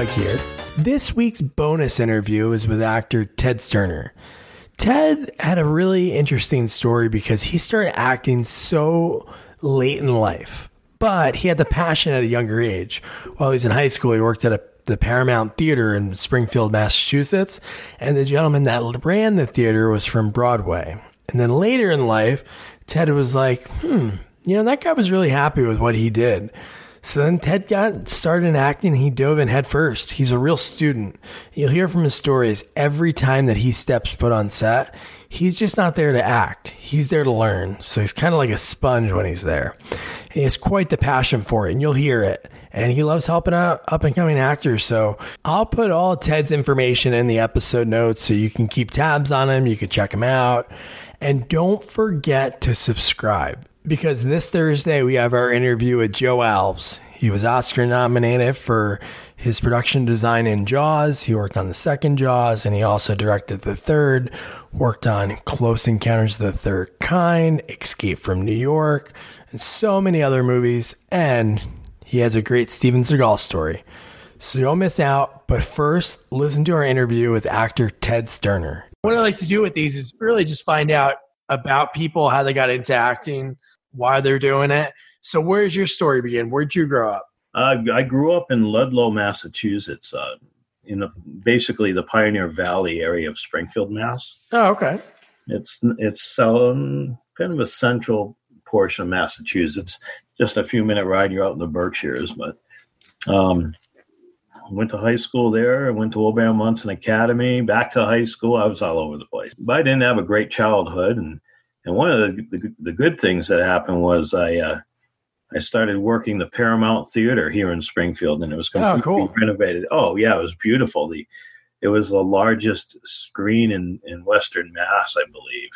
Doug here. This week's bonus interview is with actor Ted Sterner. Ted had a really interesting story because he started acting so late in life, but he had the passion at a younger age. While he was in high school, he worked at a, the Paramount Theater in Springfield, Massachusetts, and the gentleman that ran the theater was from Broadway. And then later in life, Ted was like, hmm, you know, that guy was really happy with what he did. So then Ted got started in acting. He dove in head first. He's a real student. You'll hear from his stories every time that he steps foot on set. He's just not there to act. He's there to learn. So he's kind of like a sponge when he's there. And he has quite the passion for it, and you'll hear it. And he loves helping out up and coming actors. So I'll put all Ted's information in the episode notes so you can keep tabs on him. You can check him out. And don't forget to subscribe because this Thursday we have our interview with Joe Alves. He was Oscar nominated for his production design in Jaws. He worked on the second Jaws and he also directed the third, worked on Close Encounters of the Third Kind, Escape from New York, and so many other movies. And he has a great Steven Seagal story. So don't miss out. But first, listen to our interview with actor Ted Sterner. What I like to do with these is really just find out about people, how they got into acting, why they're doing it. So, where does your story begin? Where'd you grow up? Uh, I grew up in Ludlow, Massachusetts, uh, in the, basically the Pioneer Valley area of Springfield, Mass. Oh, okay. It's it's um, kind of a central portion of Massachusetts. Just a few minute ride. You're out in the Berkshires, but um, went to high school there. I went to Wilbraham Monson Academy. Back to high school. I was all over the place. But I didn't have a great childhood, and and one of the the, the good things that happened was I uh, I started working the Paramount Theater here in Springfield, and it was completely oh, cool. renovated. Oh yeah, it was beautiful. The it was the largest screen in in Western Mass, I believe.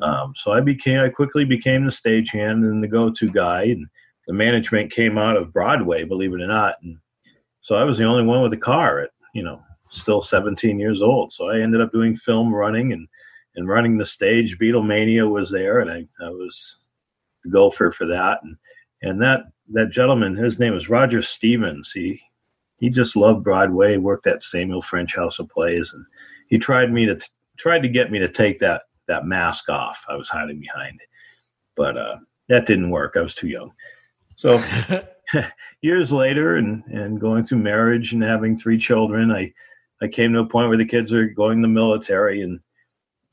Um, so I became I quickly became the stagehand and the go-to guy, and the management came out of Broadway, believe it or not, and so I was the only one with a car at you know still 17 years old. So I ended up doing film running and and running the stage. Beatlemania was there, and I, I was the gopher for that, and and that that gentleman, his name was Roger Stevens. He he just loved Broadway. Worked at Samuel French House of Plays, and he tried me to t- tried to get me to take that that mask off. I was hiding behind, but uh, that didn't work. I was too young. So years later, and and going through marriage and having three children, I I came to a point where the kids are going to the military and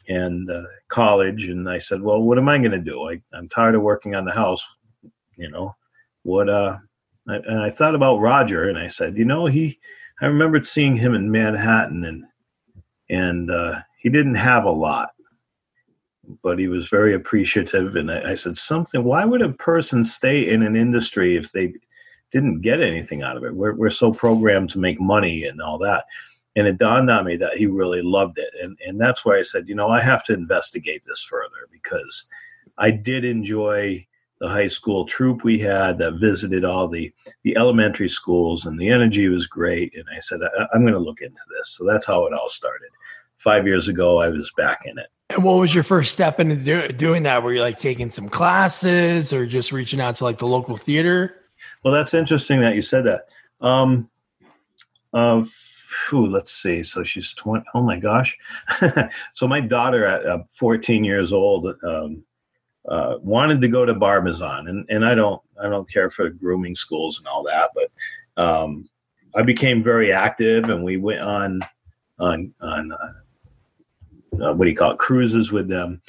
and uh, college, and I said, well, what am I going to do? I, I'm tired of working on the house you know what uh I, and i thought about roger and i said you know he i remembered seeing him in manhattan and and uh he didn't have a lot but he was very appreciative and I, I said something why would a person stay in an industry if they didn't get anything out of it we're, we're so programmed to make money and all that and it dawned on me that he really loved it. And and that's why i said you know i have to investigate this further because i did enjoy the high school troop we had that visited all the the elementary schools and the energy was great. And i said I, am going to look into this. So that's how it all started. Five years ago i was back in it. And what was your first step into do, doing that? Were you like taking some classes or just reaching out to like the local theater? Well that's interesting that you said that. Um uh, whew, let's see so she's 20 oh my gosh so my daughter at uh, 14 years old um, uh, wanted to go to Barbizon, and and I don't I don't care for grooming schools and all that, but um, I became very active, and we went on on on uh, uh, what do you call it cruises with them.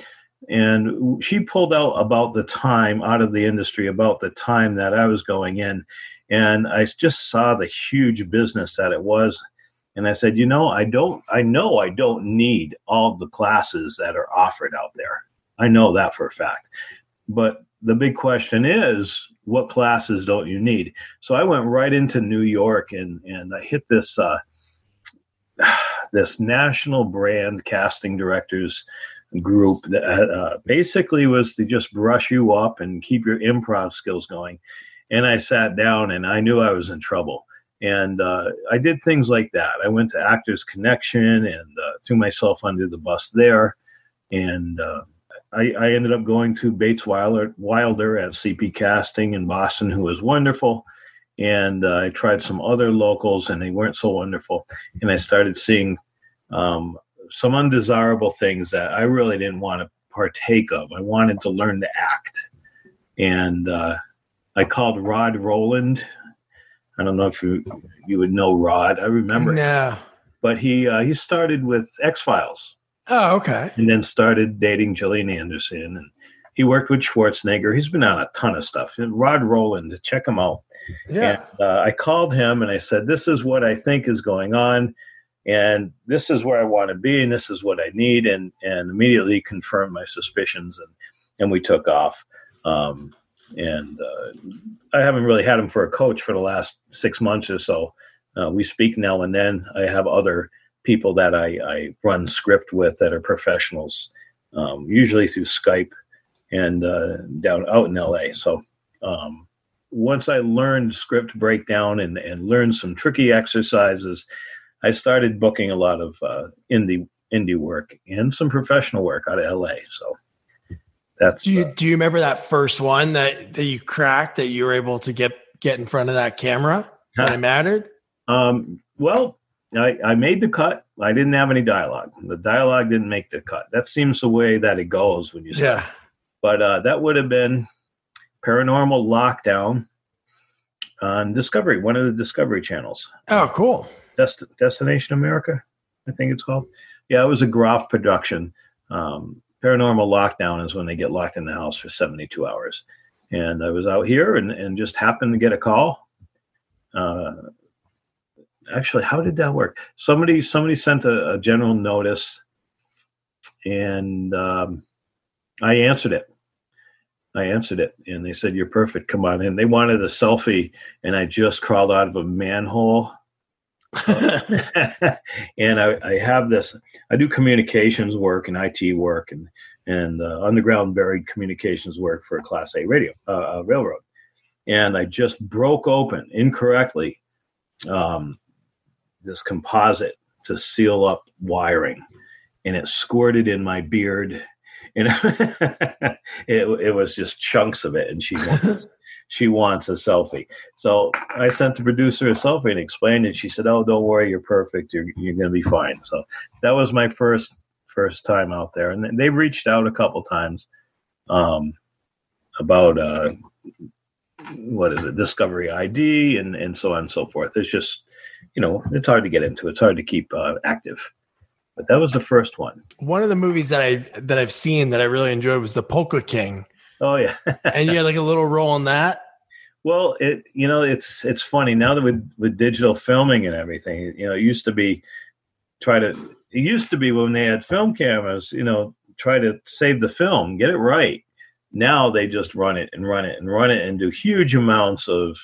And she pulled out about the time out of the industry, about the time that I was going in. And I just saw the huge business that it was. And I said, you know, I don't, I know I don't need all the classes that are offered out there. I know that for a fact. But the big question is, what classes don't you need? So I went right into New York and and I hit this uh, this national brand casting directors group that uh, basically was to just brush you up and keep your improv skills going. And I sat down and I knew I was in trouble. And uh, I did things like that. I went to Actors Connection and uh, threw myself under the bus there. And uh, I, I, ended up going to Bates Wilder, Wilder at CP Casting in Boston, who was wonderful. and uh, I tried some other locals, and they weren't so wonderful. And I started seeing um, some undesirable things that I really didn't want to partake of. I wanted to learn to act, and uh, I called Rod Rowland. I don't know if you you would know Rod. I remember, No. but he uh, he started with X Files Oh, okay. and then started dating Gillian Anderson, and he worked with Schwarzenegger. He's been on a ton of stuff. And Rod Rowland, check him out. Yeah. And, uh, I called him and I said, "This is what I think is going on, and this is where I want to be, and this is what I need." And and immediately confirmed my suspicions, and and we took off. Um, and uh, I haven't really had him for a coach for the last six months or so. Uh, we speak now and then. I have other people that I, I run script with that are professionals, um, usually through Skype and uh, down out in LA. So um, once I learned script breakdown and, and learned some tricky exercises, I started booking a lot of uh, indie indie work and some professional work out of LA. So that's Do you uh, do you remember that first one that that you cracked that you were able to get get in front of that camera when it mattered? Um, well, I, I made the cut. I didn't have any dialogue. The dialogue didn't make the cut. That seems the way that it goes when you say. Yeah. But uh, that would have been Paranormal Lockdown on Discovery, one of the Discovery channels. Oh, cool. Dest- Destination America, I think it's called. Yeah, it was a Groff production. Um, Paranormal Lockdown is when they get locked in the house for 72 hours. And I was out here and, and just happened to get a call. Uh, actually, how did that work? Somebody somebody sent a, a general notice, and um, I answered it. I answered it, and they said, "You're perfect. Come on in." They wanted a selfie, and I just crawled out of a manhole and I, I have this. I do communications work and IT work and and uh, underground buried communications work for a Class A radio uh, uh, railroad. And I just broke open incorrectly um, this composite to seal up wiring, and it squirted in my beard. And it, it was just chunks of it, and she wants, she wants a selfie. So I sent the producer a selfie and explained it. She said, "Oh, don't worry, you're perfect. You're you're gonna be fine." So that was my first first time out there, and they reached out a couple times um, about uh, what is it, Discovery ID, and and so on and so forth. It's just you know it's hard to get into. It's hard to keep uh, active. But that was the first one. One of the movies that I that I've seen that I really enjoyed was The Polka King, Oh yeah. and you had like a little role in that. Well, it you know it's it's funny now that with with digital filming and everything, you know, it used to be try to it used to be when they had film cameras, you know, try to save the film, get it right. Now they just run it and run it and run it and do huge amounts of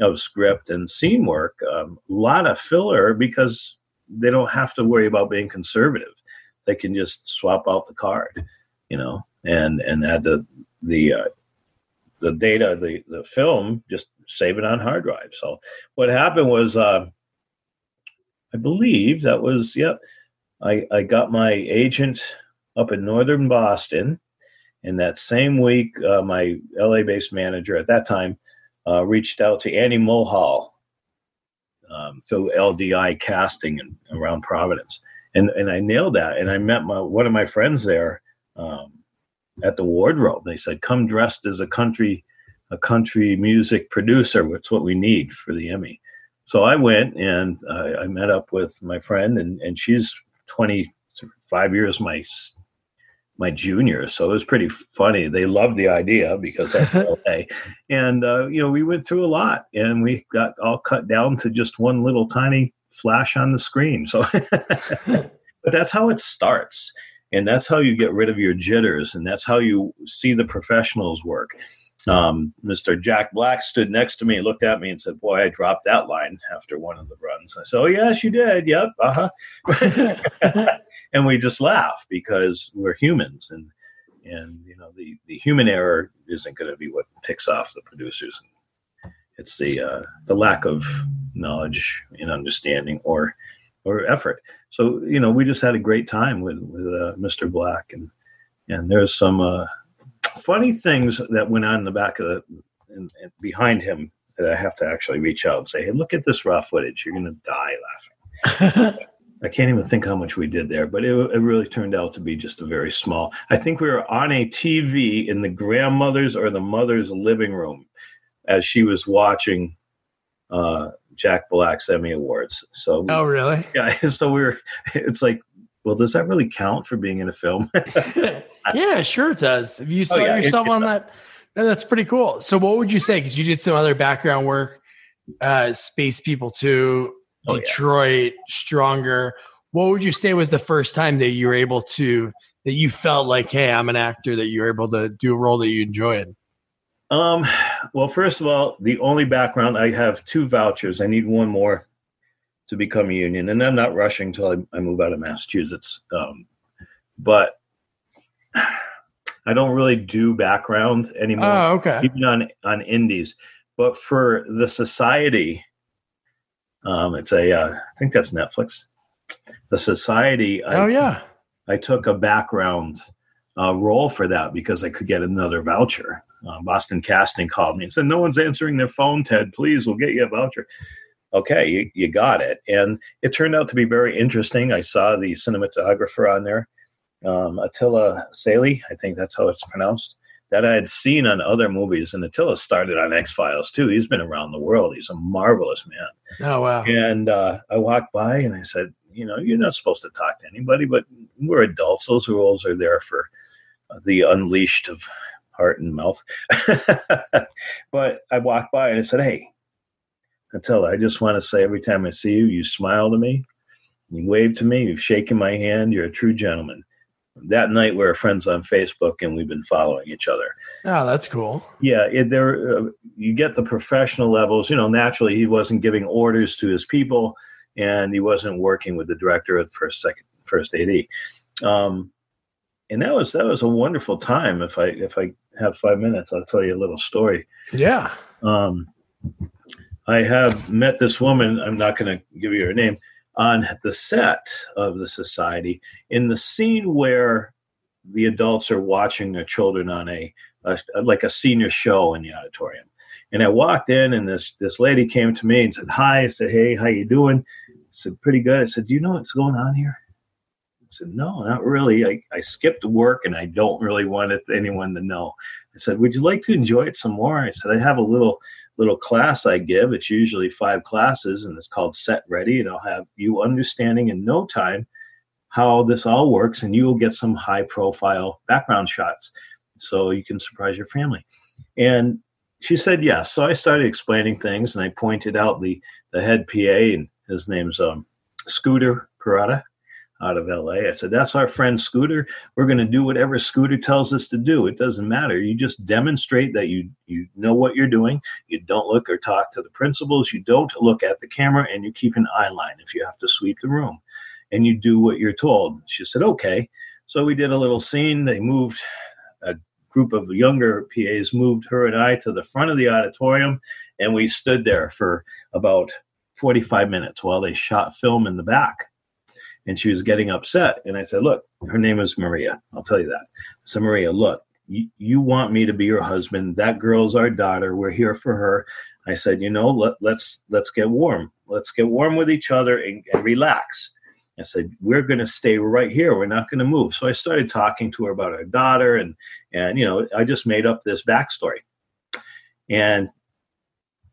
of script and scene work, um, a lot of filler because they don't have to worry about being conservative. They can just swap out the card, you know, and and add the the uh, the data, the the film, just save it on hard drive. So what happened was, uh, I believe that was yep. I I got my agent up in northern Boston, and that same week, uh, my LA based manager at that time uh, reached out to Annie Mulhall. Um, so LDI casting in, around Providence, and and I nailed that. And I met my one of my friends there. Um, at the wardrobe. They said, "Come dressed as a country, a country music producer. It's what we need for the Emmy." So I went and uh, I met up with my friend, and and she's twenty five years my my junior. So it was pretty funny. They loved the idea because that's LA, and uh, you know we went through a lot, and we got all cut down to just one little tiny flash on the screen. So, but that's how it starts and that's how you get rid of your jitters and that's how you see the professionals work. Um, mr jack black stood next to me looked at me and said boy i dropped that line after one of the runs. I said oh yes you did. Yep uh-huh. And we just laugh because we're humans and and you know the the human error isn't going to be what ticks off the producers. It's the uh, the lack of knowledge and understanding or or effort. So you know, we just had a great time with with uh, Mr. Black, and and there's some uh, funny things that went on in the back of the and, and behind him that I have to actually reach out and say, "Hey, look at this raw footage. You're going to die laughing." I can't even think how much we did there, but it, it really turned out to be just a very small. I think we were on a TV in the grandmother's or the mother's living room as she was watching uh, Jack Black's Emmy Awards. So, oh, really? Yeah. So we were. It's like, well, does that really count for being in a film? yeah, sure it does. If you saw oh, yeah, yourself on that, that's pretty cool. So, what would you say? Because you did some other background work, uh, Space People too oh, Detroit, yeah. Stronger. What would you say was the first time that you were able to that you felt like, hey, I'm an actor that you were able to do a role that you enjoyed? Um, well, first of all, the only background I have two vouchers. I need one more to become a union, and I'm not rushing until I, I move out of Massachusetts. Um, but I don't really do background anymore. Oh, okay. Even on on indies, but for the society, um, it's a, uh, I think that's Netflix. The Society. Oh I, yeah. I took a background uh, role for that because I could get another voucher. Uh, Boston Casting called me and said, "No one's answering their phone, Ted. Please, we'll get you a voucher." Okay, you, you got it, and it turned out to be very interesting. I saw the cinematographer on there, um, Attila Szalay. I think that's how it's pronounced that I had seen on other movies. And Attila started on X Files too. He's been around the world. He's a marvelous man. Oh wow! And uh, I walked by and I said, you know, you're not supposed to talk to anybody, but we're adults. Those rules are there for the unleashed of heart and mouth. but I walked by and I said, hey, Attila, I just want to say every time I see you, you smile to me, you wave to me, you've shaken my hand, you're a true gentleman that night we are friends on Facebook and we've been following each other. Oh, that's cool. Yeah, it, there uh, you get the professional levels. You know, naturally he wasn't giving orders to his people, and he wasn't working with the director at first second first AD. Um, and that was that was a wonderful time. If I if I have five minutes, I'll tell you a little story. Yeah. Um, I have met this woman. I'm not going to give you her name on the set of the society in the scene where the adults are watching their children on a, a, like a senior show in the auditorium and i walked in and this this lady came to me and said hi i said hey how you doing i said pretty good i said do you know what's going on here said no not really i, I skipped work and i don't really want anyone to know i said would you like to enjoy it some more i said i have a little little class I give. It's usually five classes, and it's called Set Ready. And I'll have you understanding in no time how this all works, and you will get some high profile background shots so you can surprise your family. And she said yes. So I started explaining things, and I pointed out the the head PA, and his name's um, Scooter Parada out of LA. I said, That's our friend Scooter. We're going to do whatever Scooter tells us to do. It doesn't matter. You just demonstrate that you, you know what you're doing. You don't look or talk to the principals. You don't look at the camera and you keep an eye line if you have to sweep the room. And you do what you're told. She said, Okay. So we did a little scene. They moved a group of younger PAs moved her and I to the front of the auditorium, and we stood there for about 45 minutes while they shot film in the back and she was getting upset. And I said, Look, her name is Maria. I'll tell you that. So, Maria, look, you, you want me to be your husband. That girl's our daughter. We're here for her. I said, you know, let, let's let's get warm. Let's get warm with each other and, and relax. I said, we're going to stay right here. We're not going to move. So I started talking to her about her daughter, and and you know, I just made up this backstory. And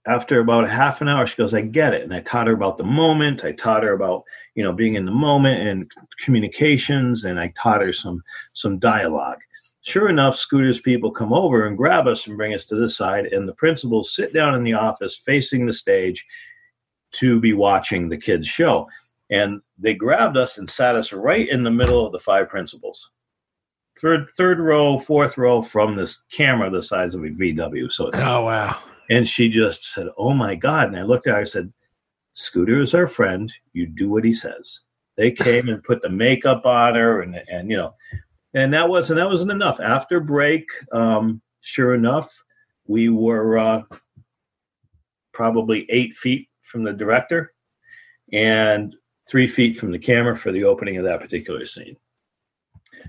after about a half an hour, she goes, I get it. And I taught her about the moment. I taught her about, you know, being in the moment and communications, and I taught her some some dialogue. Sure enough, Scooter's people come over and grab us and bring us to this side, and the principals sit down in the office facing the stage to be watching the kids' show. And they grabbed us and sat us right in the middle of the five principals. Third, third row, fourth row from this camera the size of a VW. So it's oh wow and she just said, Oh my God. And I looked at her, I said, Scooter is our friend. You do what he says. They came and put the makeup on her and and you know, and that wasn't that wasn't enough. After break, um, sure enough, we were uh, probably eight feet from the director and three feet from the camera for the opening of that particular scene.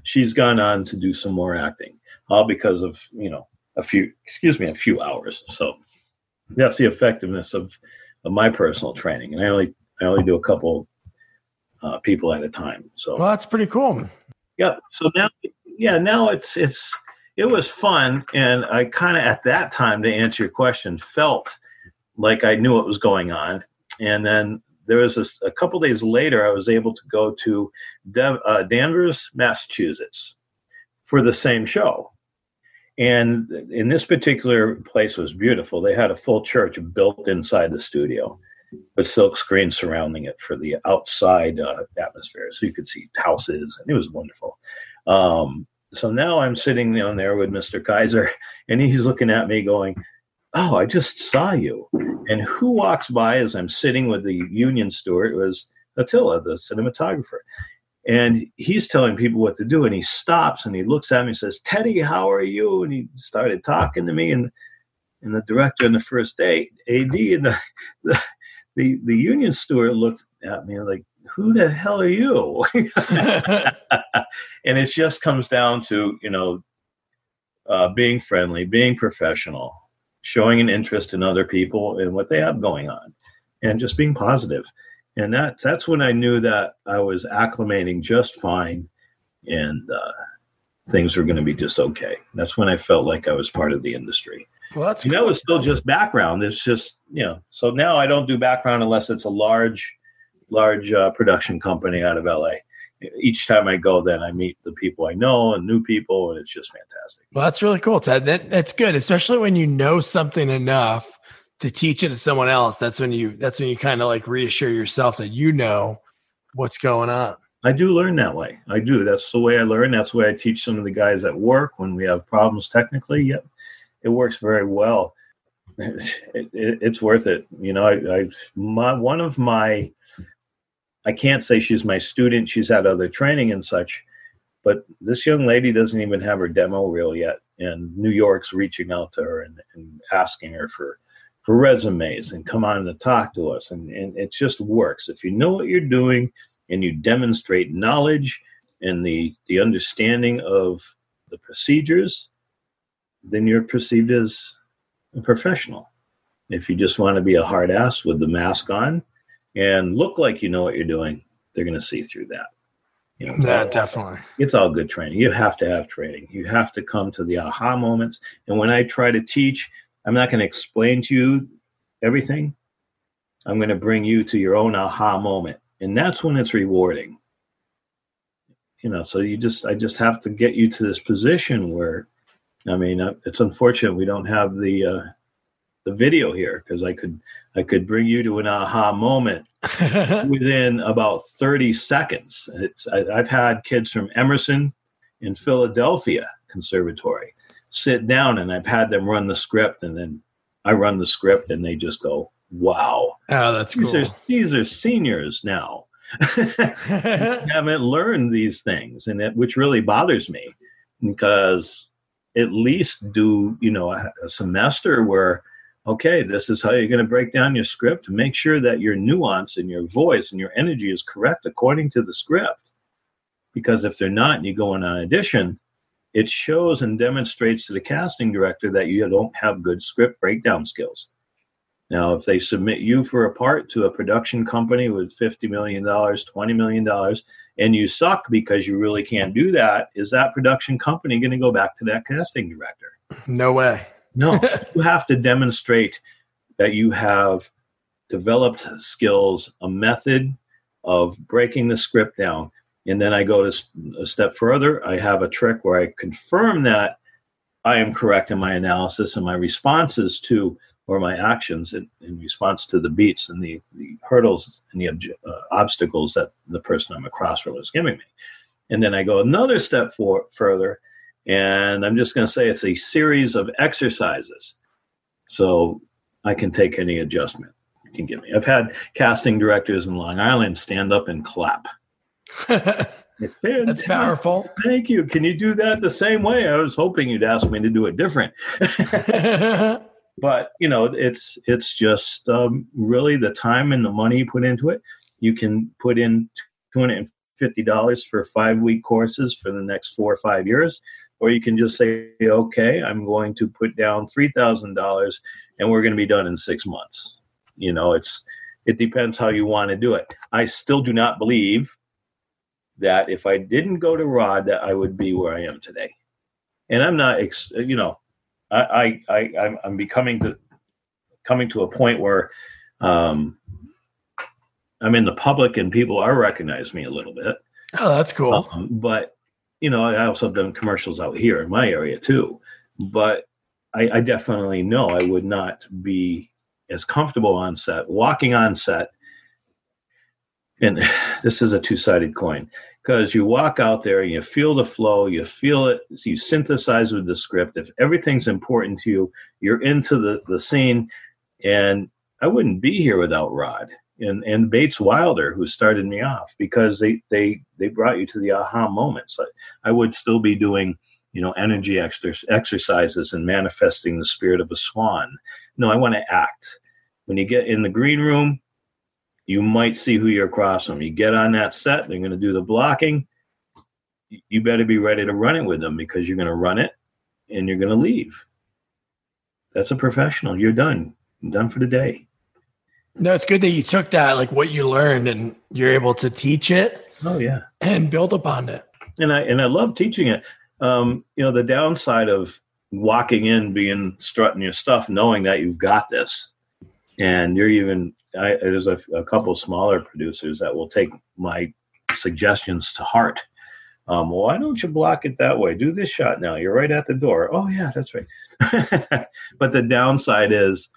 She's gone on to do some more acting, all because of you know a few excuse me a few hours. So that's the effectiveness of, of my personal training. And I only I only do a couple uh, people at a time. So well, that's pretty cool. Yeah. So now, yeah, now it's it's it was fun, and I kind of at that time to answer your question felt like I knew what was going on, and then there was a, a couple days later I was able to go to Dev, uh, Danvers, Massachusetts, for the same show. And in this particular place was beautiful. They had a full church built inside the studio with silk screen surrounding it for the outside uh, atmosphere, so you could see houses, and it was wonderful. Um, so now I'm sitting down there with Mr. Kaiser, and he's looking at me, going, "Oh, I just saw you." And who walks by as I'm sitting with the union steward was Attila, the cinematographer. And he's telling people what to do, and he stops and he looks at me and says, "Teddy, how are you?" And he started talking to me, and and the director on the first day, AD, and the, the the the union steward looked at me like, "Who the hell are you?" and it just comes down to you know uh, being friendly, being professional, showing an interest in other people and what they have going on, and just being positive. And that that's when I knew that I was acclimating just fine, and uh, things were going to be just okay. That's when I felt like I was part of the industry. Well, that's cool. that was still just background. It's just you know. So now I don't do background unless it's a large, large uh, production company out of LA. Each time I go, then I meet the people I know and new people, and it's just fantastic. Well, that's really cool, Ted. That, that's good, especially when you know something enough to teach it to someone else. That's when you. That's when you kind of like reassure yourself that you know what's going on. I do learn that way. I do. That's the way I learn. That's the way I teach some of the guys at work when we have problems technically. Yep it works very well. It, it, it's worth it. You know, I, I my one of my I can't say she's my student. She's had other training and such, but this young lady doesn't even have her demo reel yet. And New York's reaching out to her and, and asking her for for resumes and come on to talk to us. And, and it just works. If you know what you're doing and you demonstrate knowledge and the the understanding of the procedures then you're perceived as a professional. If you just want to be a hard ass with the mask on and look like you know what you're doing, they're going to see through that. You know, that all, definitely. It's all good training. You have to have training. You have to come to the aha moments. And when I try to teach, I'm not going to explain to you everything. I'm going to bring you to your own aha moment. And that's when it's rewarding. You know, so you just, I just have to get you to this position where I mean, uh, it's unfortunate we don't have the uh, the video here because I could I could bring you to an aha moment within about 30 seconds. It's I, I've had kids from Emerson in Philadelphia Conservatory sit down and I've had them run the script and then I run the script and they just go, "Wow, oh, that's these cool." Are, these are seniors now. haven't learned these things, and it, which really bothers me because at least do you know a, a semester where okay this is how you're going to break down your script make sure that your nuance and your voice and your energy is correct according to the script because if they're not and you go in an audition it shows and demonstrates to the casting director that you don't have good script breakdown skills now if they submit you for a part to a production company with $50 million $20 million and you suck because you really can't do that, is that production company going to go back to that casting director? No way. no, you have to demonstrate that you have developed skills, a method of breaking the script down. And then I go to a step further. I have a trick where I confirm that I am correct in my analysis and my responses to or my actions in, in response to the beats and the, the hurdles and the obje- uh, obstacles that the person I'm across from is giving me. And then I go another step for, further, and I'm just going to say it's a series of exercises. So I can take any adjustment you can give me. I've had casting directors in Long Island stand up and clap. That's powerful. Thank you. Can you do that the same way? I was hoping you'd ask me to do it different but you know it's it's just um, really the time and the money you put into it you can put in two hundred and fifty dollars for five week courses for the next four or five years. Or you can just say, okay, I'm going to put down $3,000 and we're going to be done in six months. You know, it's, it depends how you want to do it. I still do not believe that if I didn't go to Rod, that I would be where I am today. And I'm not, you know, I, I, I I'm becoming to coming to a point where um, I'm in the public and people are recognize me a little bit. Oh, that's cool. Um, but you know, I also have done commercials out here in my area too. But I, I definitely know I would not be as comfortable on set, walking on set. And this is a two-sided coin because you walk out there and you feel the flow, you feel it, you synthesize with the script. If everything's important to you, you're into the, the scene. And I wouldn't be here without Rod and, and Bates Wilder, who started me off because they, they, they brought you to the aha moments. I, I would still be doing, you know, energy exercises and manifesting the spirit of a swan. No, I want to act. When you get in the green room, you might see who you're across from. You get on that set, they're going to do the blocking. You better be ready to run it with them because you're going to run it and you're going to leave. That's a professional. You're done. I'm done for the day. No, it's good that you took that, like what you learned, and you're able to teach it. Oh yeah, and build upon it. And I and I love teaching it. Um, you know, the downside of walking in, being strutting your stuff, knowing that you've got this, and you're even. I, there's a, a couple smaller producers that will take my suggestions to heart. Um, why don't you block it that way? Do this shot now. You're right at the door. Oh yeah, that's right. but the downside is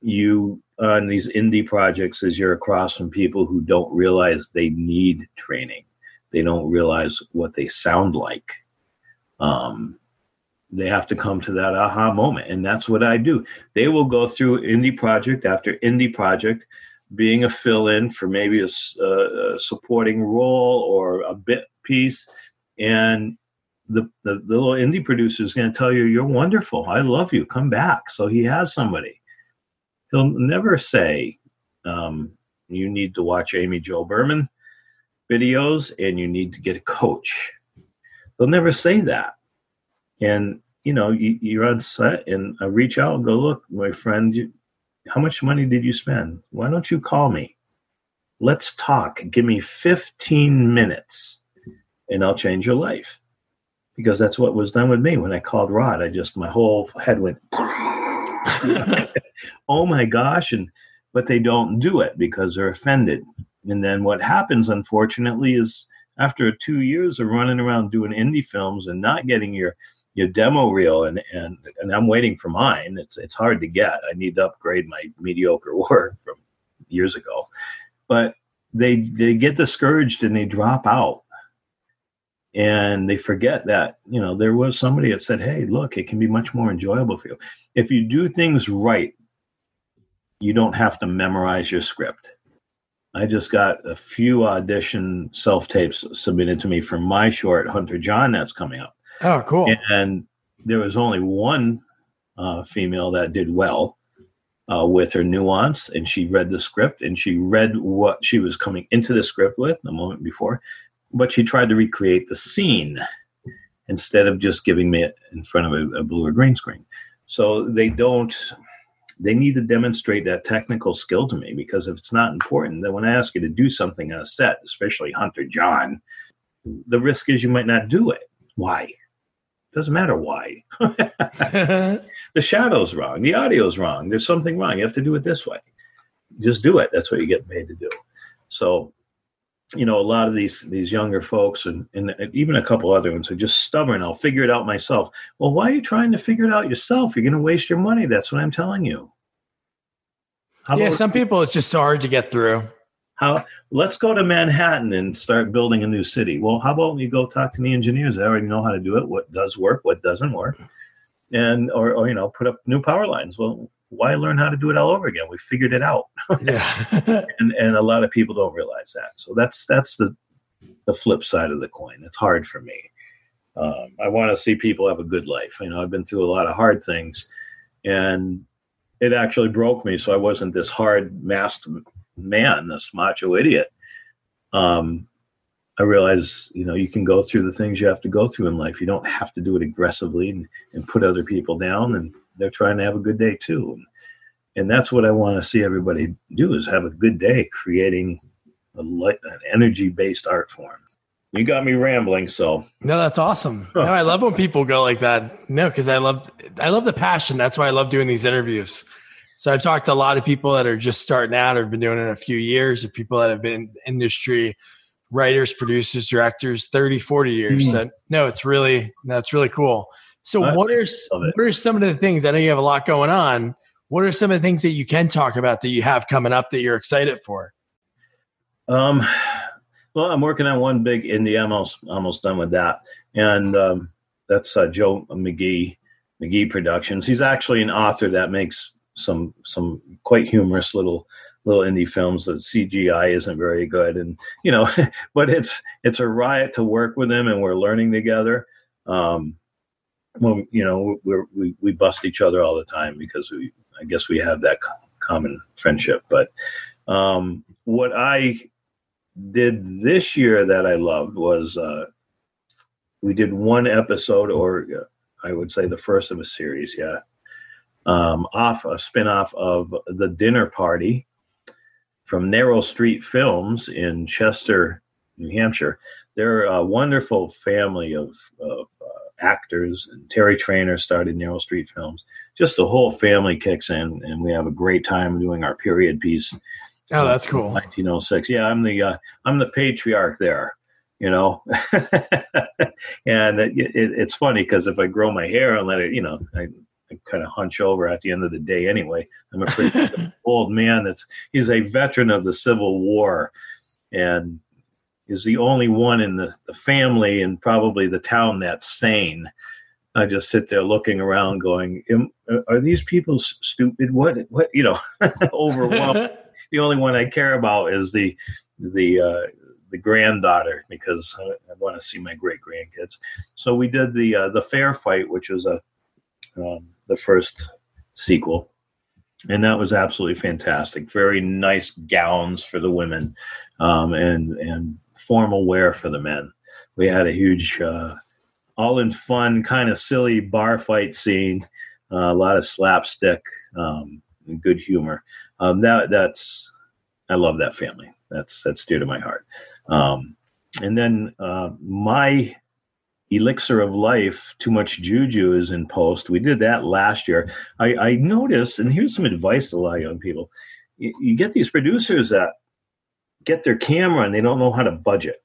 you on these indie projects is you're across from people who don't realize they need training. They don't realize what they sound like. Um, they have to come to that aha moment, and that's what I do. They will go through indie project after indie project, being a fill-in for maybe a, a supporting role or a bit piece, and the, the, little indie producer is going to tell you, "You're wonderful. I love you. Come back." So he has somebody he'll never say um, you need to watch Amy Jo Berman videos and you need to get a coach. They'll never say that. And you know, you, are on set, and I reach out and go, look, my friend, you, how much money did you spend? Why don't you call me? Let's talk. Give me 15 minutes, and I'll change your life. Because that's what was done with me when I called Rod. I just my whole head went. oh my gosh and but they don't do it because they're offended and then what happens unfortunately is after two years of running around doing indie films and not getting your your demo reel and and and I'm waiting for mine. It's it's hard to get. I need to upgrade my mediocre work from years ago. But they they get discouraged and they drop out. And they forget that you know there was somebody that said hey look it can be much more enjoyable for you. If you do things right you don't have to memorize your script. I just got a few audition self tapes submitted to me for my short hunter john that's coming up oh cool and there was only one uh, female that did well uh, with her nuance and she read the script and she read what she was coming into the script with the moment before but she tried to recreate the scene instead of just giving me it in front of a, a blue or green screen. So they don't they need to demonstrate that technical skill to me because if it's not important, then when I ask you to do something on a set, especially Hunter John, the risk is you might not do it. Why? Doesn't matter why. the shadow's wrong, the audio's wrong, there's something wrong. You have to do it this way. Just do it. That's what you get paid to do. So you know, a lot of these these younger folks and, and even a couple other ones are just stubborn. I'll figure it out myself. Well, why are you trying to figure it out yourself? You're going to waste your money. That's what I'm telling you. How yeah, some people it's just so hard to get through. How let's go to Manhattan and start building a new city. Well, how about you go talk to the engineers? They already know how to do it. What does work? What doesn't work? And or, or you know, put up new power lines. Well, why learn how to do it all over again? We figured it out. yeah. and and a lot of people don't realize that. So that's that's the the flip side of the coin. It's hard for me. Um, I want to see people have a good life. You know, I've been through a lot of hard things, and it actually broke me. So I wasn't this hard masked man, this macho idiot. Um, I realize, you know, you can go through the things you have to go through in life. You don't have to do it aggressively and, and put other people down. And they're trying to have a good day too. And, and that's what I want to see everybody do is have a good day creating a light, an energy based art form. You got me rambling, so no, that's awesome. No, I love when people go like that. No, because I love I love the passion. That's why I love doing these interviews. So I've talked to a lot of people that are just starting out or have been doing it a few years, or people that have been industry writers, producers, directors, 30, 40 years. Mm. So no, it's really that's really cool. So I what are what are some of the things? I know you have a lot going on. What are some of the things that you can talk about that you have coming up that you're excited for? Um, well, I'm working on one big indie. I'm almost almost done with that, and um, that's uh, Joe McGee McGee Productions. He's actually an author that makes some some quite humorous little little indie films that CGI isn't very good, and you know, but it's it's a riot to work with them, and we're learning together. Um, well, you know, we we bust each other all the time because we I guess we have that common friendship. But um, what I did this year that I loved was uh, we did one episode, or I would say the first of a series, yeah, um, off a spinoff of the Dinner Party from Narrow Street Films in Chester, New Hampshire. They're a wonderful family of, of uh, actors, and Terry Trainer started Narrow Street Films. Just the whole family kicks in, and we have a great time doing our period piece Oh, that's cool. 1906. Yeah, I'm the uh, I'm the patriarch there. You know, and it, it, it's funny because if I grow my hair and let it, you know, I, I kind of hunch over at the end of the day anyway. I'm a pretty old man. That's he's a veteran of the Civil War, and is the only one in the, the family and probably the town that's sane. I just sit there looking around, going, "Are these people stupid? What? What? You know, overwhelmed." the only one I care about is the the uh, the granddaughter because I, I want to see my great grandkids. So we did the uh, the fair fight, which was a um, the first sequel, and that was absolutely fantastic. Very nice gowns for the women, um, and and formal wear for the men. We had a huge, uh, all in fun, kind of silly bar fight scene. Uh, a lot of slapstick, um, good humor um, that that's I love that family. That's that's dear to my heart. Um, and then uh, my elixir of life, too much juju is in post. We did that last year. I, I noticed, and here's some advice to a lot of young people: you, you get these producers that get their camera and they don't know how to budget,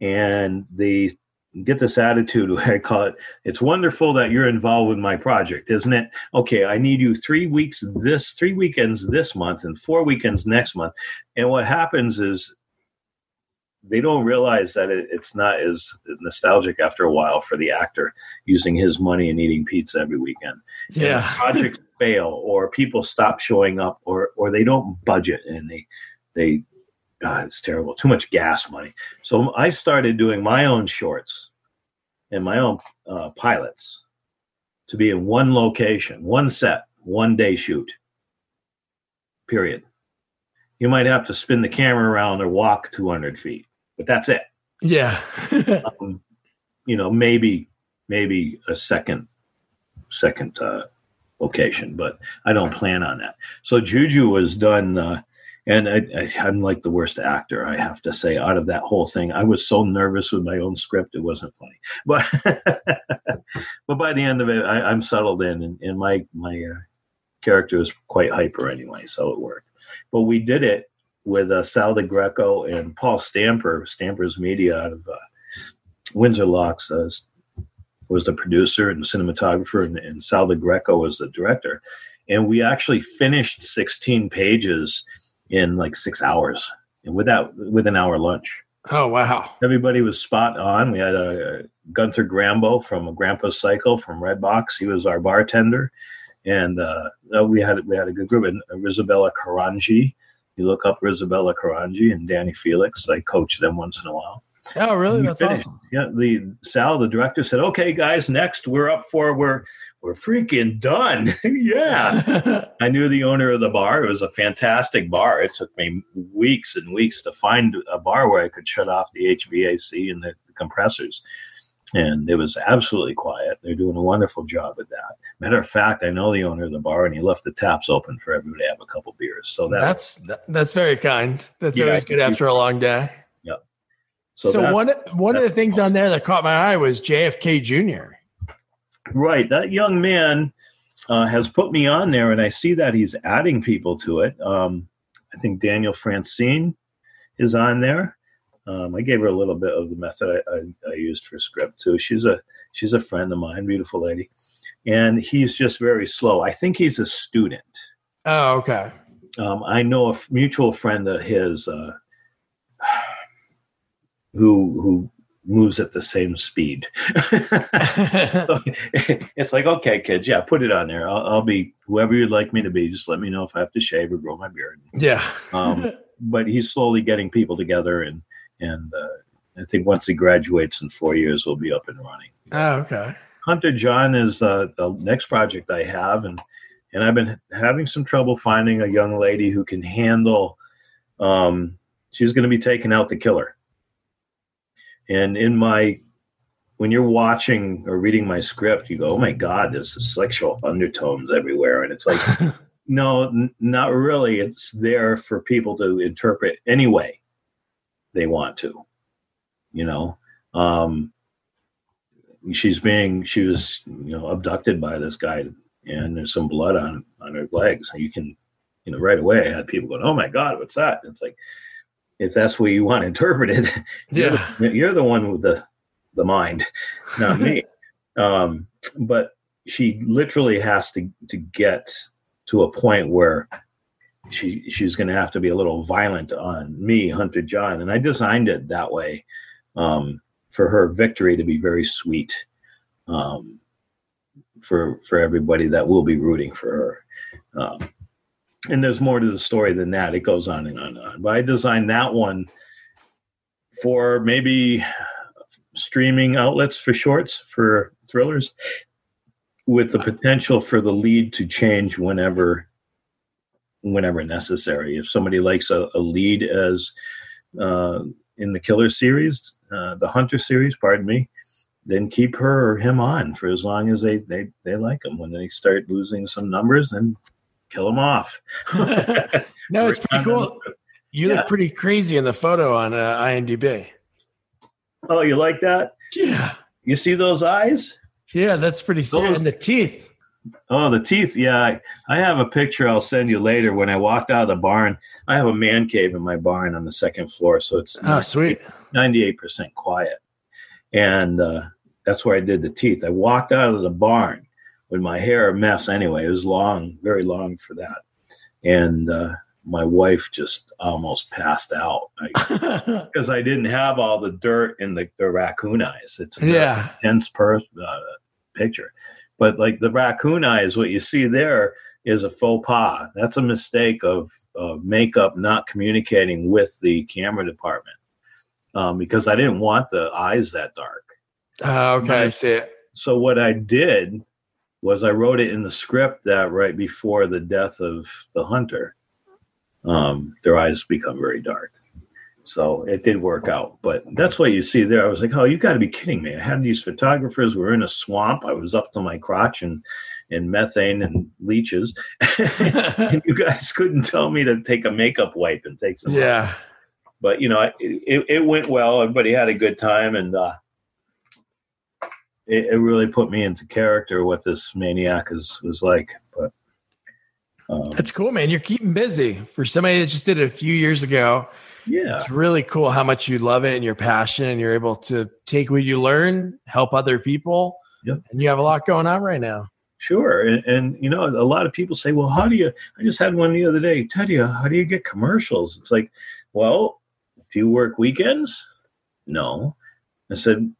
and they get this attitude i call it it's wonderful that you're involved with my project isn't it okay i need you three weeks this three weekends this month and four weekends next month and what happens is they don't realize that it, it's not as nostalgic after a while for the actor using his money and eating pizza every weekend yeah projects fail or people stop showing up or or they don't budget and they they God, it's terrible. Too much gas money. So I started doing my own shorts and my own uh, pilots to be in one location, one set, one day shoot. Period. You might have to spin the camera around or walk 200 feet, but that's it. Yeah. um, you know, maybe maybe a second second uh, location, but I don't plan on that. So Juju was done. Uh, and I, I, am like the worst actor, I have to say, out of that whole thing. I was so nervous with my own script; it wasn't funny. But but by the end of it, I, am settled in, and, and my my uh, character is quite hyper anyway, so it worked. But we did it with uh, Sal Greco and Paul Stamper, Stamper's Media out of uh, Windsor Locks, uh, was the producer and cinematographer, and, and Sal Greco was the director. And we actually finished 16 pages in like six hours and without with an hour lunch. Oh wow! Everybody was spot on. We had a, a Gunther Grambo from Grandpa's Cycle from Redbox. He was our bartender, and uh, we had we had a good group. And Isabella Carangi, you look up Isabella Carangi and Danny Felix. I coach them once in a while. Oh, really? That's finished. awesome. Yeah, the Sal, the director, said, "Okay, guys, next we're up for we're we're freaking done." yeah, I knew the owner of the bar. It was a fantastic bar. It took me weeks and weeks to find a bar where I could shut off the HVAC and the compressors. And it was absolutely quiet. They're doing a wonderful job at that. Matter of fact, I know the owner of the bar, and he left the taps open for everybody to have a couple beers. So that, that's that's very kind. That's Yeah, always good after a long day. Yeah. So, that- one one of the things on there that caught my eye was JFK Jr. Right. That young man uh, has put me on there, and I see that he's adding people to it. Um, I think Daniel Francine is on there. Um, I gave her a little bit of the method I, I, I used for script too. She's a she's a friend of mine, beautiful lady, and he's just very slow. I think he's a student. Oh, okay. Um, I know a f- mutual friend of his uh, who who moves at the same speed. So it's like, okay, kids, yeah, put it on there. I'll, I'll be whoever you'd like me to be. Just let me know if I have to shave or grow my beard. yeah. Um, but he's slowly getting people together, and and uh, I think once he graduates in four years, we'll be up and running. oh, okay. Hunter John is uh, the next project I have, and and I've been having some trouble finding a young lady who can handle. Um, she's going to be taking out the killer, and in my when you're watching or reading my script, you go, "Oh my God, there's sexual undertones everywhere," and it's like, no, n- not really. It's there for people to interpret any way they want to, you know. Um, she's being she was you know abducted by this guy and there's some blood on on her legs and you can you know right away i had people going oh my god what's that and it's like if that's what you want to interpret it you're, Yeah. the, you're the one with the the mind not me um but she literally has to to get to a point where she she's going to have to be a little violent on me hunter john and i designed it that way um for her victory to be very sweet um, for for everybody that will be rooting for her. Um, and there's more to the story than that. It goes on and on and on. But I designed that one for maybe streaming outlets for shorts for thrillers with the potential for the lead to change whenever whenever necessary if somebody likes a, a lead as uh, in the killer series uh, the hunter series pardon me then keep her or him on for as long as they they, they like them when they start losing some numbers then kill them off no, it's pretty cool. You Yeah. look pretty crazy in the photo on uh, IMDb. oh you like that Yeah. you see those eyes Yeah, that's pretty. Those- And the teeth. Oh, the teeth. Yeah, I, I have a picture I'll send you later. When I walked out of the barn, I have a man cave in my barn on the second floor, so it's Oh, sweet. 98% quiet. And uh, that's where I did the teeth. I walked out of the barn with my hair a mess anyway. It was long, very long for that. And uh, my wife just almost passed out because I didn't have all the dirt in the, the raccoon eyes. It's a yeah. intense per, uh, picture. But like the raccoon eyes, what you see there is a faux pas. That's a mistake of, of makeup not communicating with the camera department um, because I didn't want the eyes that dark. Oh, okay. I see it. So what I did was I wrote it in the script that right before the death of the hunter, um, their eyes become very dark. So it did work out, but that's what you see there. I was like, "Oh, you got to be kidding me!" I had these photographers. We're in a swamp. I was up to my crotch in in methane and leeches. and you guys couldn't tell me to take a makeup wipe and take some. Yeah. But you know, it, it, it went well. Everybody had a good time, and uh, it, it really put me into character what this maniac is was like. But um, That's cool, man. You're keeping busy. For somebody that just did it a few years ago, yeah, it's really cool how much you love it and your passion, and you're able to take what you learn, help other people. Yep. And you have a lot going on right now. Sure, and, and you know, a lot of people say, "Well, how do you?" I just had one the other day. Teddy, how do you get commercials? It's like, well, do you work weekends? No. I said,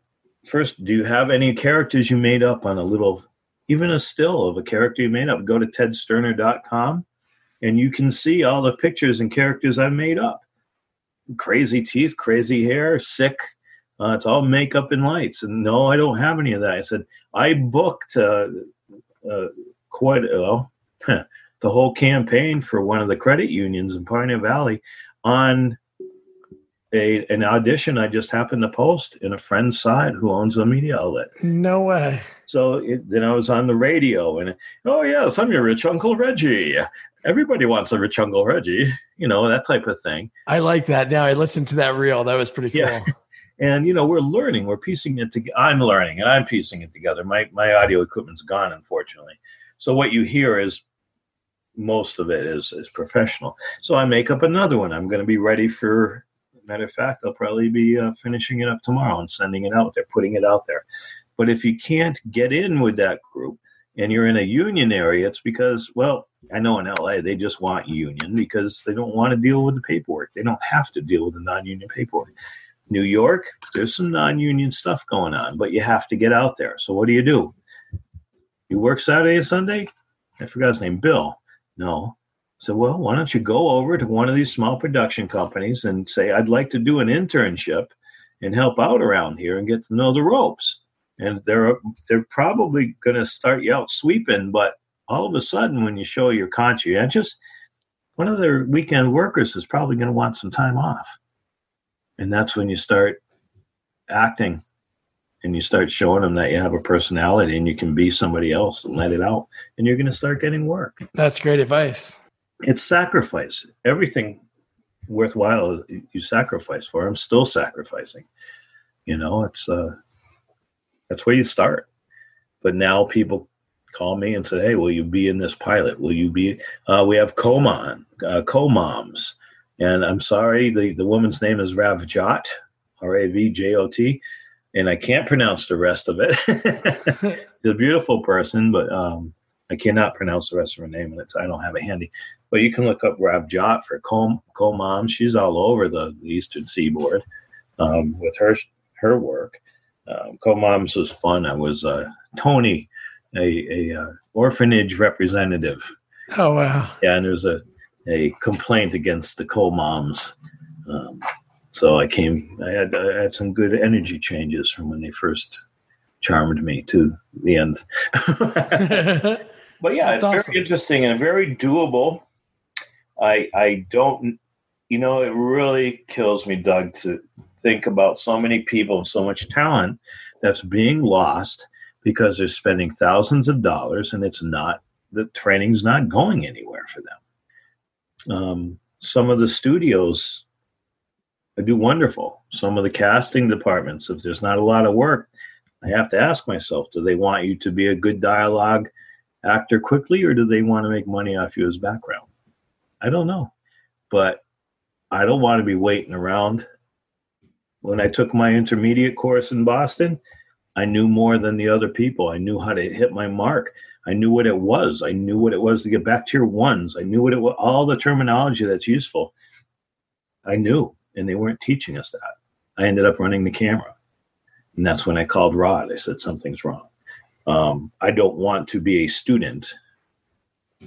first, do you have any characters you made up on a little, even a still of a character you made up? Go to tedsterner.com, and you can see all the pictures and characters I made up. Crazy teeth, crazy hair, sick, Uh, it's all makeup and lights. And no, I don't have any of that. I said, I booked uh, uh, quite well, the whole campaign for one of the credit unions in Pioneer Valley on a an audition I just happened to post in a friend's side who owns a media outlet. No way. So it, then I was on the radio and oh yes, I'm your rich uncle Reggie. Everybody wants a rich uncle Reggie, you know that type of thing. I like that. Now I listened to that reel. That was pretty cool. Yeah. And you know we're learning, we're piecing it together. I'm learning and I'm piecing it together. My my audio equipment's gone, unfortunately. So what you hear is most of it is is professional. So I make up another one. I'm going to be ready for Matter of fact, I'll probably be uh, finishing it up tomorrow and sending it out there, putting it out there. But if you can't get in with that group and you're in a union area, it's because, well, I know in LA they just want union because they don't want to deal with the paperwork. They don't have to deal with the non union paperwork. New York, there's some non union stuff going on, but you have to get out there. So what do you do? You work Saturday and Sunday? I forgot his name, Bill. No, so, well, why don't you go over to one of these small production companies and say, I'd like to do an internship and help out around here and get to know the ropes. And they're they're probably going to start you out sweeping, but all of a sudden, when you show you're conscientious, one of their weekend workers is probably going to want some time off, and that's when you start acting and you start showing them that you have a personality and you can be somebody else and let it out, and you're going to start getting work. That's great advice it's sacrifice. Everything worthwhile you sacrifice for. I'm still sacrificing. You know, it's uh that's where you start. But now people call me and say, "Hey, will you be in this pilot? Will you be?" Uh, we have co-mom, uh, co-moms, and I'm sorry, the the woman's name is Ravjot, R A V J O T, and I can't pronounce the rest of it. She's a beautiful person, but um, I cannot pronounce the rest of her name, and it's I don't have it handy. But you can look up Ravjot for Co Mom. She's all over the, the Eastern Seaboard um, with her her work. Um, Co-moms was fun. I was uh, Tony, a, a uh, orphanage representative. Oh wow! Yeah, and there's a a complaint against the co-moms. Um, so I came. I had I had some good energy changes from when they first charmed me to the end. but yeah, That's it's awesome. very interesting and very doable. I I don't, you know, it really kills me, Doug, to think about so many people and so much talent that's being lost because they're spending thousands of dollars and it's not the training's not going anywhere for them. Um, some of the studios do wonderful. Some of the casting departments, if there's not a lot of work, I have to ask myself, do they want you to be a good dialogue actor quickly or do they want to make money off you as background? I don't know. But I don't want to be waiting around. When I took my intermediate course in Boston, I knew more than the other people. I knew how to hit my mark. I knew what it was. I knew what it was to get back to your ones. I knew what it was, all the terminology that's useful. I knew, and they weren't teaching us that. I ended up running the camera. And that's when I called Rod. I said, something's wrong. Um, I don't want to be a student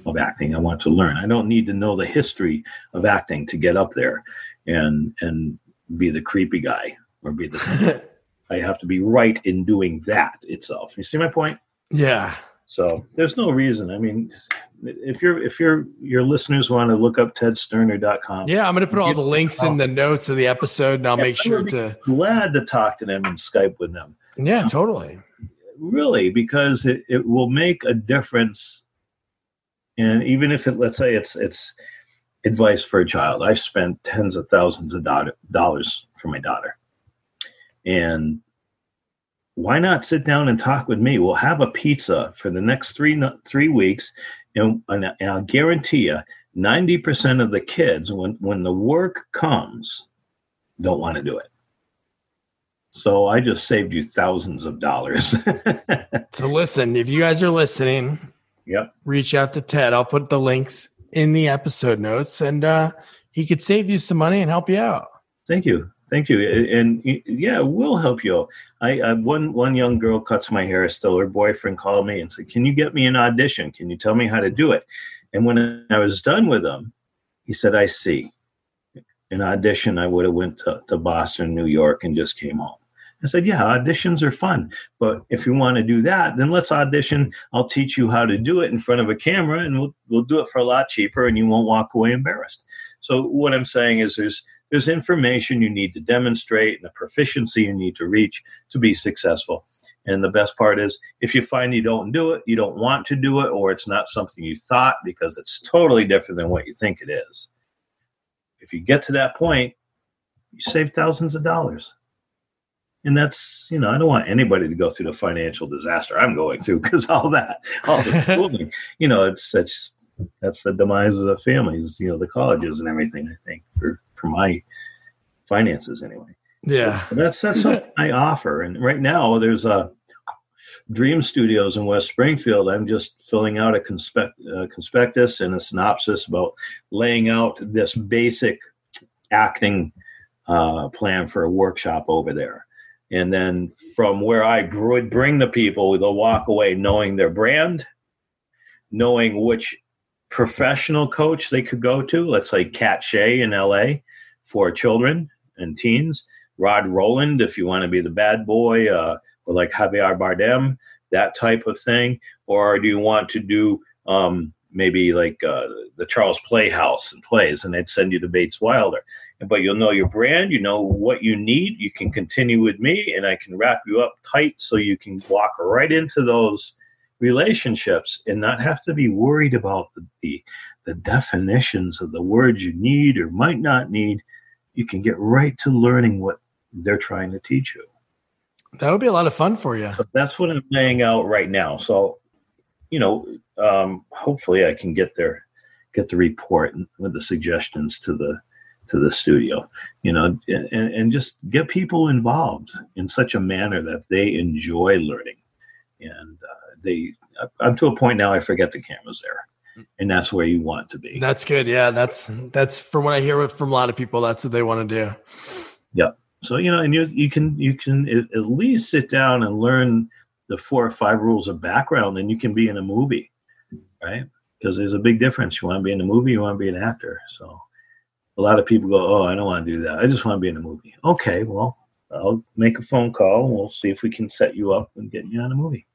of acting. I want to learn. I don't need to know the history of acting to get up there and and be the creepy guy or be the. I have to be right in doing that itself. You see my point? Yeah. So there's no reason. I mean, if you're if you're your listeners want to look up tedsterner.com. Yeah, I'm going to put all the links in the notes of the episode, and I'll yeah, make sure to. Glad to talk to them and Skype with them. Yeah, totally. Really, because it, it will make a difference. And even if it, let's say it's it's advice for a child, I spent tens of thousands of dollars for my daughter, and why not sit down and talk with me? We'll have a pizza for the next three three weeks, and, and I'll guarantee you, ninety percent of the kids, when when the work comes, don't want to do it. So I just saved you thousands of dollars. so listen, if you guys are listening, yep, reach out to Ted. I'll put the links in the episode notes, and uh, he could save you some money and help you out. Thank you. Thank you. And yeah, we'll help you. I, I one one young girl cuts my hair still. Her boyfriend called me and said, "Can you get me an audition? Can you tell me how to do it?" And when I was done with him, he said, "I see." An audition, I would have went to, to Boston, New York, and just came home. I said, yeah, auditions are fun. But if you want to do that, then let's audition. I'll teach you how to do it in front of a camera and we'll, we'll do it for a lot cheaper and you won't walk away embarrassed. So what I'm saying is there's, there's information you need to demonstrate and the proficiency you need to reach to be successful. And the best part is if you find you don't do it, you don't want to do it, or it's not something you thought because it's totally different than what you think it is. If you get to that point, you save thousands of dollars. And that's, you know, I don't want anybody to go through the financial disaster I'm going through because all that, all the schooling, you know, it's such, that's the demise of the families, you know, the colleges and everything, I think, for, for my finances anyway. Yeah. But that's, that's what I offer. And right now there's a, Dream Studios in West Springfield, I'm just filling out a conspect, uh, conspectus and a synopsis about laying out this basic acting uh, plan for a workshop over there. And then from where I would bring the people, they'll walk away knowing their brand, knowing which professional coach they could go to. Let's say Cat Shea in LA for children and teens. Rod Rowland, if you want to be the bad boy, uh, or like Javier Bardem, that type of thing? Or do you want to do um, maybe like uh, the Charles Playhouse and plays, and they'd send you to Bates Wilder? But you'll know your brand, you know what you need. You can continue with me, and I can wrap you up tight so you can walk right into those relationships and not have to be worried about the, the, the definitions of the words you need or might not need. You can get right to learning what they're trying to teach you. That would be a lot of fun for you. That's what I'm laying out right now. So, you know, um, hopefully I can get there, get the report and with the suggestions to the to the studio, you know, and, and just get people involved in such a manner that they enjoy learning, and uh, they. I'm to a point now I forget the cameras there, and that's where you want to be. That's good. Yeah, that's that's from what I hear from a lot of people. That's what they want to do. yeah So you know, and you you can you can at least sit down and learn the four or five rules of background, and you can be in a movie, right? Because there's a big difference. You want to be in a movie, you want to be an actor. So a lot of people go, "Oh, I don't want to do that. I just want to be in a movie." Okay, well, I'll make a phone call and we'll see if we can set you up and get you on a movie.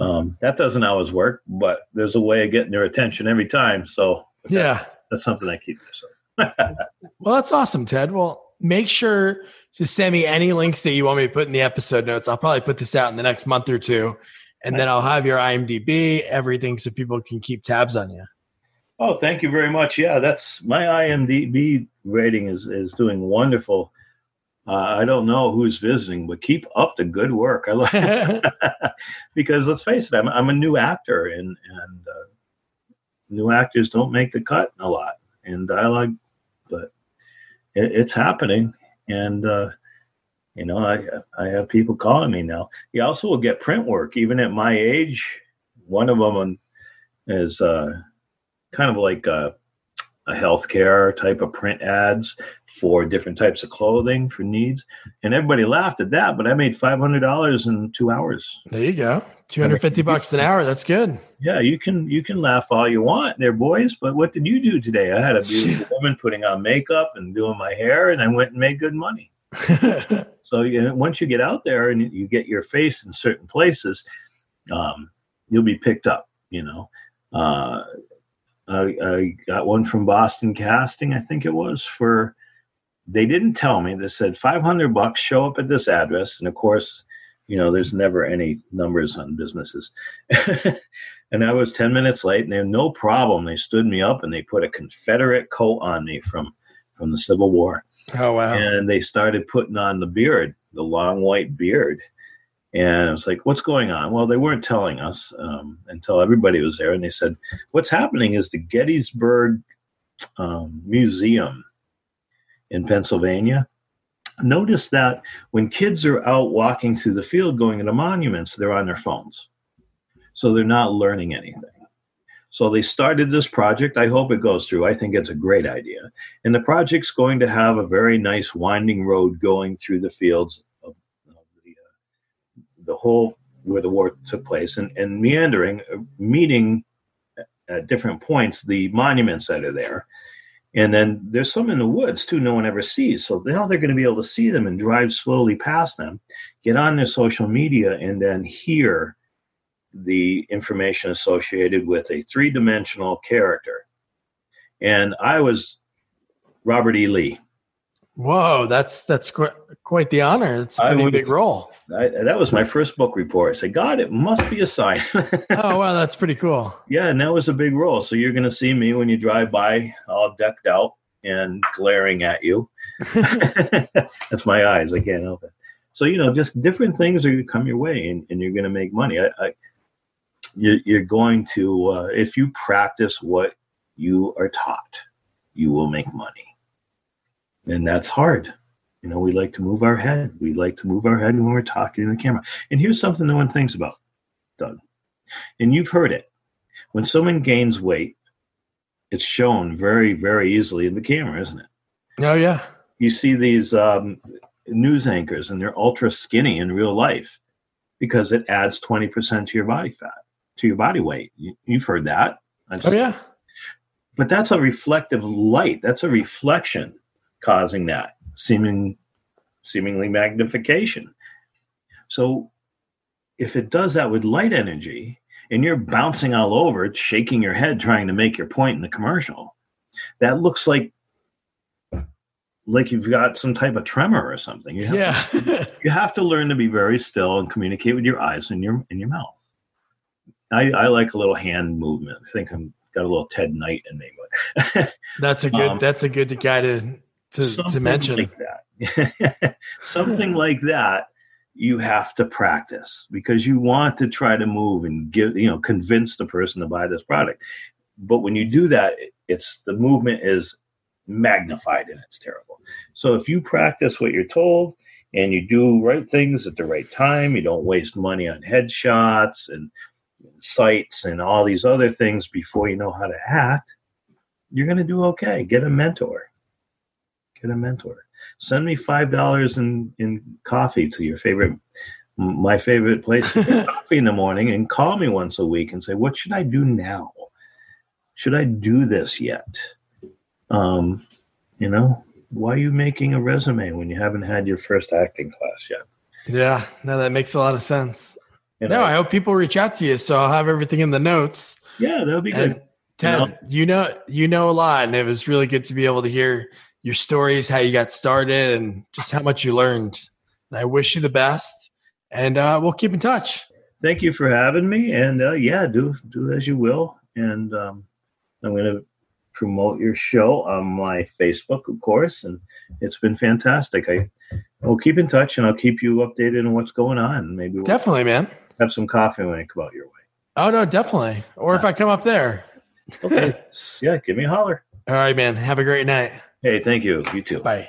Um, that doesn't always work, but there's a way of getting their attention every time. So yeah, that's something I keep myself. well, that's awesome, Ted. Well, make sure to send me any links that you want me to put in the episode notes. I'll probably put this out in the next month or two. And then I'll have your IMDb, everything so people can keep tabs on you. Oh, thank you very much. Yeah, that's my IMDb rating is is doing wonderful. Uh, I don't know who's visiting, but keep up the good work. I like because let's face it, I'm, I'm a new actor, and and uh, new actors don't make the cut a lot in dialogue, but it, it's happening, and uh, you know, I I have people calling me now. You also will get print work, even at my age. One of them is uh, kind of like a, a healthcare type of print ads for different types of clothing for needs, and everybody laughed at that. But I made five hundred dollars in two hours. There you go, two hundred fifty bucks an hour. That's good. Yeah, you can you can laugh all you want, there, boys. But what did you do today? I had a beautiful woman putting on makeup and doing my hair, and I went and made good money. so you know, once you get out there and you get your face in certain places, um, you'll be picked up. You know, uh, I, I, got one from Boston Casting, I think it was for. They didn't tell me. They said five hundred bucks. Show up at this address, and of course, you know, there's never any numbers on businesses. and I was ten minutes late, and they had no problem. They stood me up and they put a Confederate coat on me from from the Civil War Oh wow! And they started putting on the beard, the long white beard, and I was like, "What's going on?" Well, they weren't telling us um, until everybody was there, and they said, "What's happening is the Gettysburg um, Museum in Pennsylvania." Notice that when kids are out walking through the field going to the monuments, they're on their phones. So they're not learning anything. So they started this project. I hope it goes through. I think it's a great idea. And the project's going to have a very nice winding road going through the fields of, of the, uh, the whole where the war took place and, and meandering, uh, meeting at different points the monuments that are there. And then there's some in the woods too, no one ever sees. So now they're going to be able to see them and drive slowly past them, get on their social media, and then hear the information associated with a three dimensional character. And I was Robert E. Lee. Whoa, that's that's qu- quite the honor. It's a pretty big role. I, that was my first book report. I said, God, it must be a sign. oh, wow, that's pretty cool. Yeah, and that was a big role. So you're going to see me when you drive by, all decked out and glaring at you. that's my eyes. I can't help it. So you know, just different things are going to come your way, and, and you're going to make money. I, I you're, you're going to uh, if you practice what you are taught, you will make money and that's hard. You know, we like to move our head. We like to move our head when we're talking to the camera. And here's something no one thinks about, Doug. And you've heard it. When someone gains weight, it's shown very, very easily in the camera, isn't it? Oh yeah. You see these um, news anchors, and they're ultra skinny in real life because it adds twenty percent to your body fat, to your body weight. You, have heard that. Oh yeah. But that's a reflective light. That's a reflection causing that seeming seemingly magnification. So if it does that with light energy and you're bouncing all over, shaking your head trying to make your point in the commercial, that looks like like you've got some type of tremor or something. You have, yeah. to, you have to learn to be very still and communicate with your eyes and your in your mouth. I, I like a little hand movement. I think I'm got a little Ted Knight in me, but that's a good um, that's a good guy to to, to mention. like that. something like that you have to practice because you want to try to move and give you know convince the person to buy this product. But when you do that it's the movement is magnified and it's terrible. So if you practice what you're told and you do right things at the right time you don't waste money on headshots and sites and all these other things before you know how to act you're going to do okay. Get a mentor get a mentor. Send me five dollars in in coffee to your favorite, my favorite place coffee in the morning, and call me once a week and say, what should I do now? Should I do this yet? Um, you know, why are you making a resume when you haven't had your first acting class yet? Yeah, no, that makes a lot of sense. You know, no, I hope people reach out to you, so I'll have everything in the notes. Yeah, that'll be and good. Ted, you know, you know a lot, and it was really good to be able to hear your stories, how you got started, and just how much you learned. And I wish you the best, and uh, we'll keep in touch. Thank you for having me, and uh, yeah, do do as you will. And um, I'm going to promote your show on my Facebook, of course, and it's been fantastic. I will keep in touch, and I'll keep you updated on what's going on. Maybe we'll definitely, man. Have some coffee when I come out your way. Oh no, definitely. Or if I come up there. okay. Yeah, give me a holler. All right, man. Have a great night. Hey, thank you. You too. Bye.